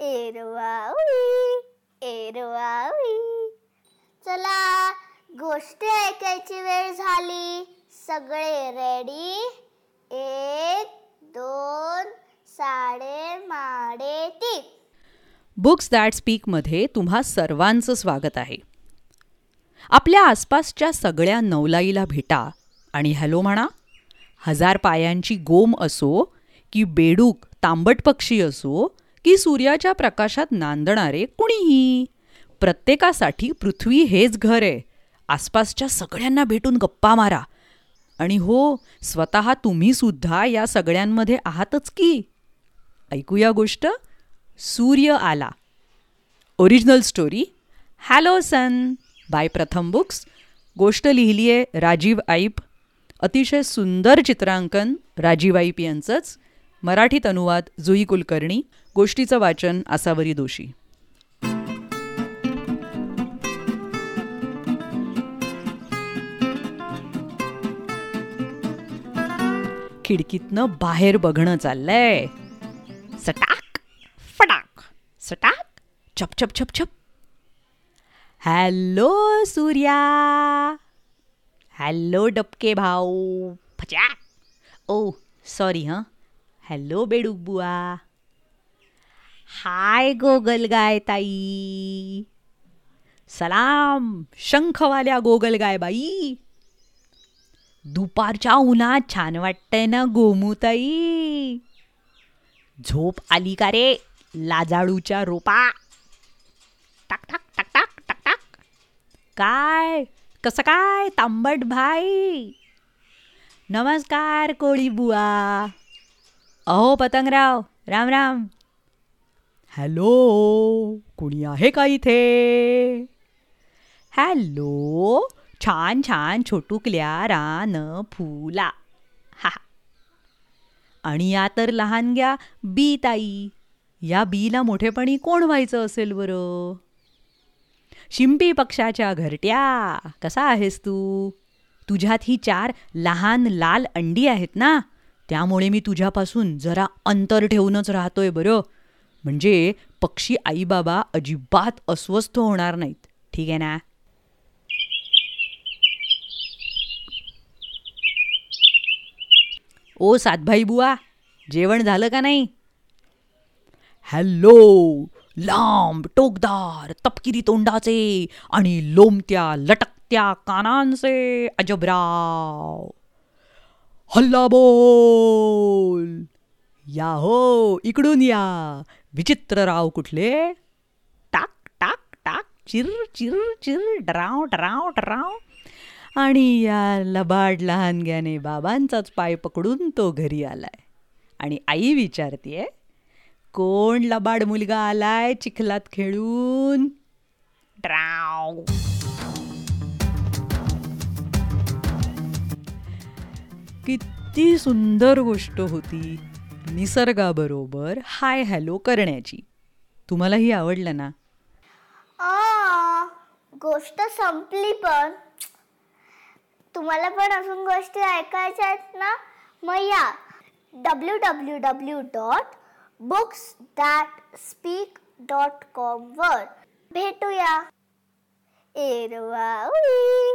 एरवावी एरवावी. चला गोष्ट ऐकायची वेळ झाली. सगळे रेडी एक दोन साडे माडे तीन. बुक्स दॅट स्पीकमध्ये तुम्हा सर्वांचं स्वागत आहे. आपल्या आसपासच्या सगळ्या नवलाईला भेटा आणि हॅलो म्हणा. हजार पायांची गोम असो की बेडूक तांबट पक्षी असो की सूर्याच्या प्रकाशात नांदणारे कुणीही? प्रत्येकासाठी पृथ्वी हेच घर आहे. आसपासच्या सगळ्यांना भेटून गप्पा मारा. आणि हो स्वतः तुम्ही सुद्धा या सगळ्यांमध्ये आहातच की? ऐकूया गोष्ट. सूर्य आला. Original story hello sun by Pratham books गोष्ट लिहिली आहे राजीव आईप. अतिशय सुंदर चित्रांकन राजीव आईप यांचंच. मराठीत अनुवाद जुई कुलकर्णी. गोष्टीचं वाचन आसावरी दोषी. खिडकीतनं बाहेर बघणं चाललंय. सटाक फटाक सटाक छप छप छप छप. हॅलो सूर्या. हॅलो डबके भाऊ. फचा ओ सॉरी हं. हॅलो बेडूक बुवा. हाय गोगल गाय ताई. सलाम शंखवाल्या गोगल गाय बाई. दुपारच्या उन्हात छान वाटतंय ना गोमुताई झोप आली का रे लाजाळूच्या रोपा? टाक टाक टाक टाक टाक टाक. काय? कसं काय तांबट भाई? नमस्कार कोळी बुवा. अहो पतंगराव राम राम. हॅलो कुणी आहे का इथे? हॅलो छान छान छोटुकल्या रान फुला. हा आणि या तर लहान घ्या बी ताई या बीला मोठेपणी कोण व्हायचं असेल बरं? शिंपी पक्षाच्या घरट्या कसा आहेस तू? तुझ्यात ही चार लहान लाल अंडी आहेत ना? त्यामुळे मी तुझ्यापासून जरा अंतर ठेवूनच राहतोय बरं. म्हणजे पक्षी आईबाबा अजिबात अस्वस्थ होणार नाहीत. ठीक आहे ना? ओ सातभाई बुवा जेवण झालं का नाही? हॅलो लांब टोकदार तपकिरी तोंडाचे आणि लोमत्या लटकत्या कानांचे अजबराव. हल्ला बोल. या हो इकडून या. विचित्र राव कुठले? टाक टाक टाक चिर चिर चिर डराव डराव डराव. आणि या लबाड लहानग्याने बाबांचाच पाय पकडून तो घरी आलाय. आणि आई विचारतीये कोण लबाड मुलगा आलाय चिखलात खेळून? ड्राव. किती सुंदर गोष्ट होती. निसर्गाबरोबर हाय हॅलो करण्याची. तुम्हाला ही आवडलं ना? आ, गोष्ट संपली पण. तुम्हाला पण अजून गोष्टी ऐकायच्या आहेत ना? मग या. W W W dot books that speak dot com वर भेटूया. एरवा एरवावी